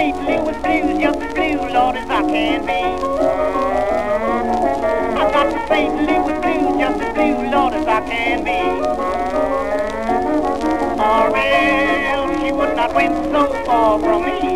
play blue with blues, just as blue, Lord, as I can be. I got to play blue with blues, just as blue, Lord, as I can be. Or well, she would not went so far from me.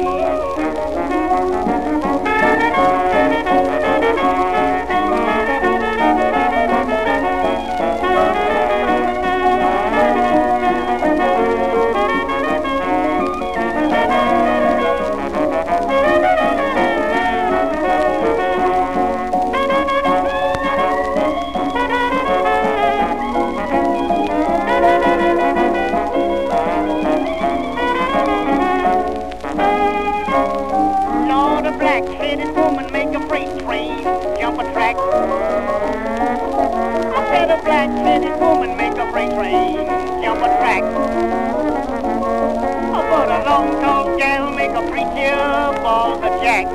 let it boom make a freight train jump a track. But a long tall gal make a preacher fall a jack.